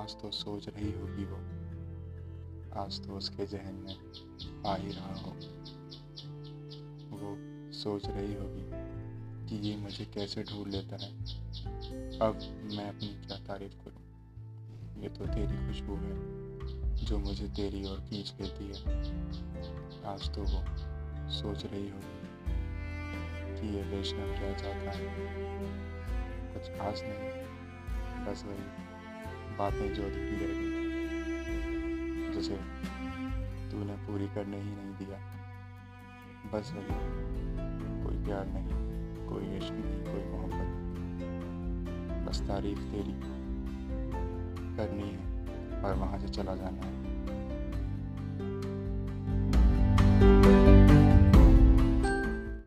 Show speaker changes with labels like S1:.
S1: आज तो सोच रही होगी वो। आज तो उसके जहन में आ ही रहा हो। वो सोच रही होगी कि ये मुझे कैसे ढूंढ लेता है। अब मैं अपनी क्या तारीफ़ करूँ? ये तो तेरी खुशबू है, जो मुझे तेरी ओर खींच लेती है। आज तो वो सोच रही होगी कि ये वैष्णव क्या चाहता है। कुछ खास नहीं, बस वही। बातें जो अधूरी रह गई जिसे तूने पूरी करने ही नहीं दिया। बस वही, कोई प्यार नहीं, कोई इश्क नहीं, कोई मोहब्बत। बस तारीफ़ तेरी करनी है और वहाँ से चला जाना है।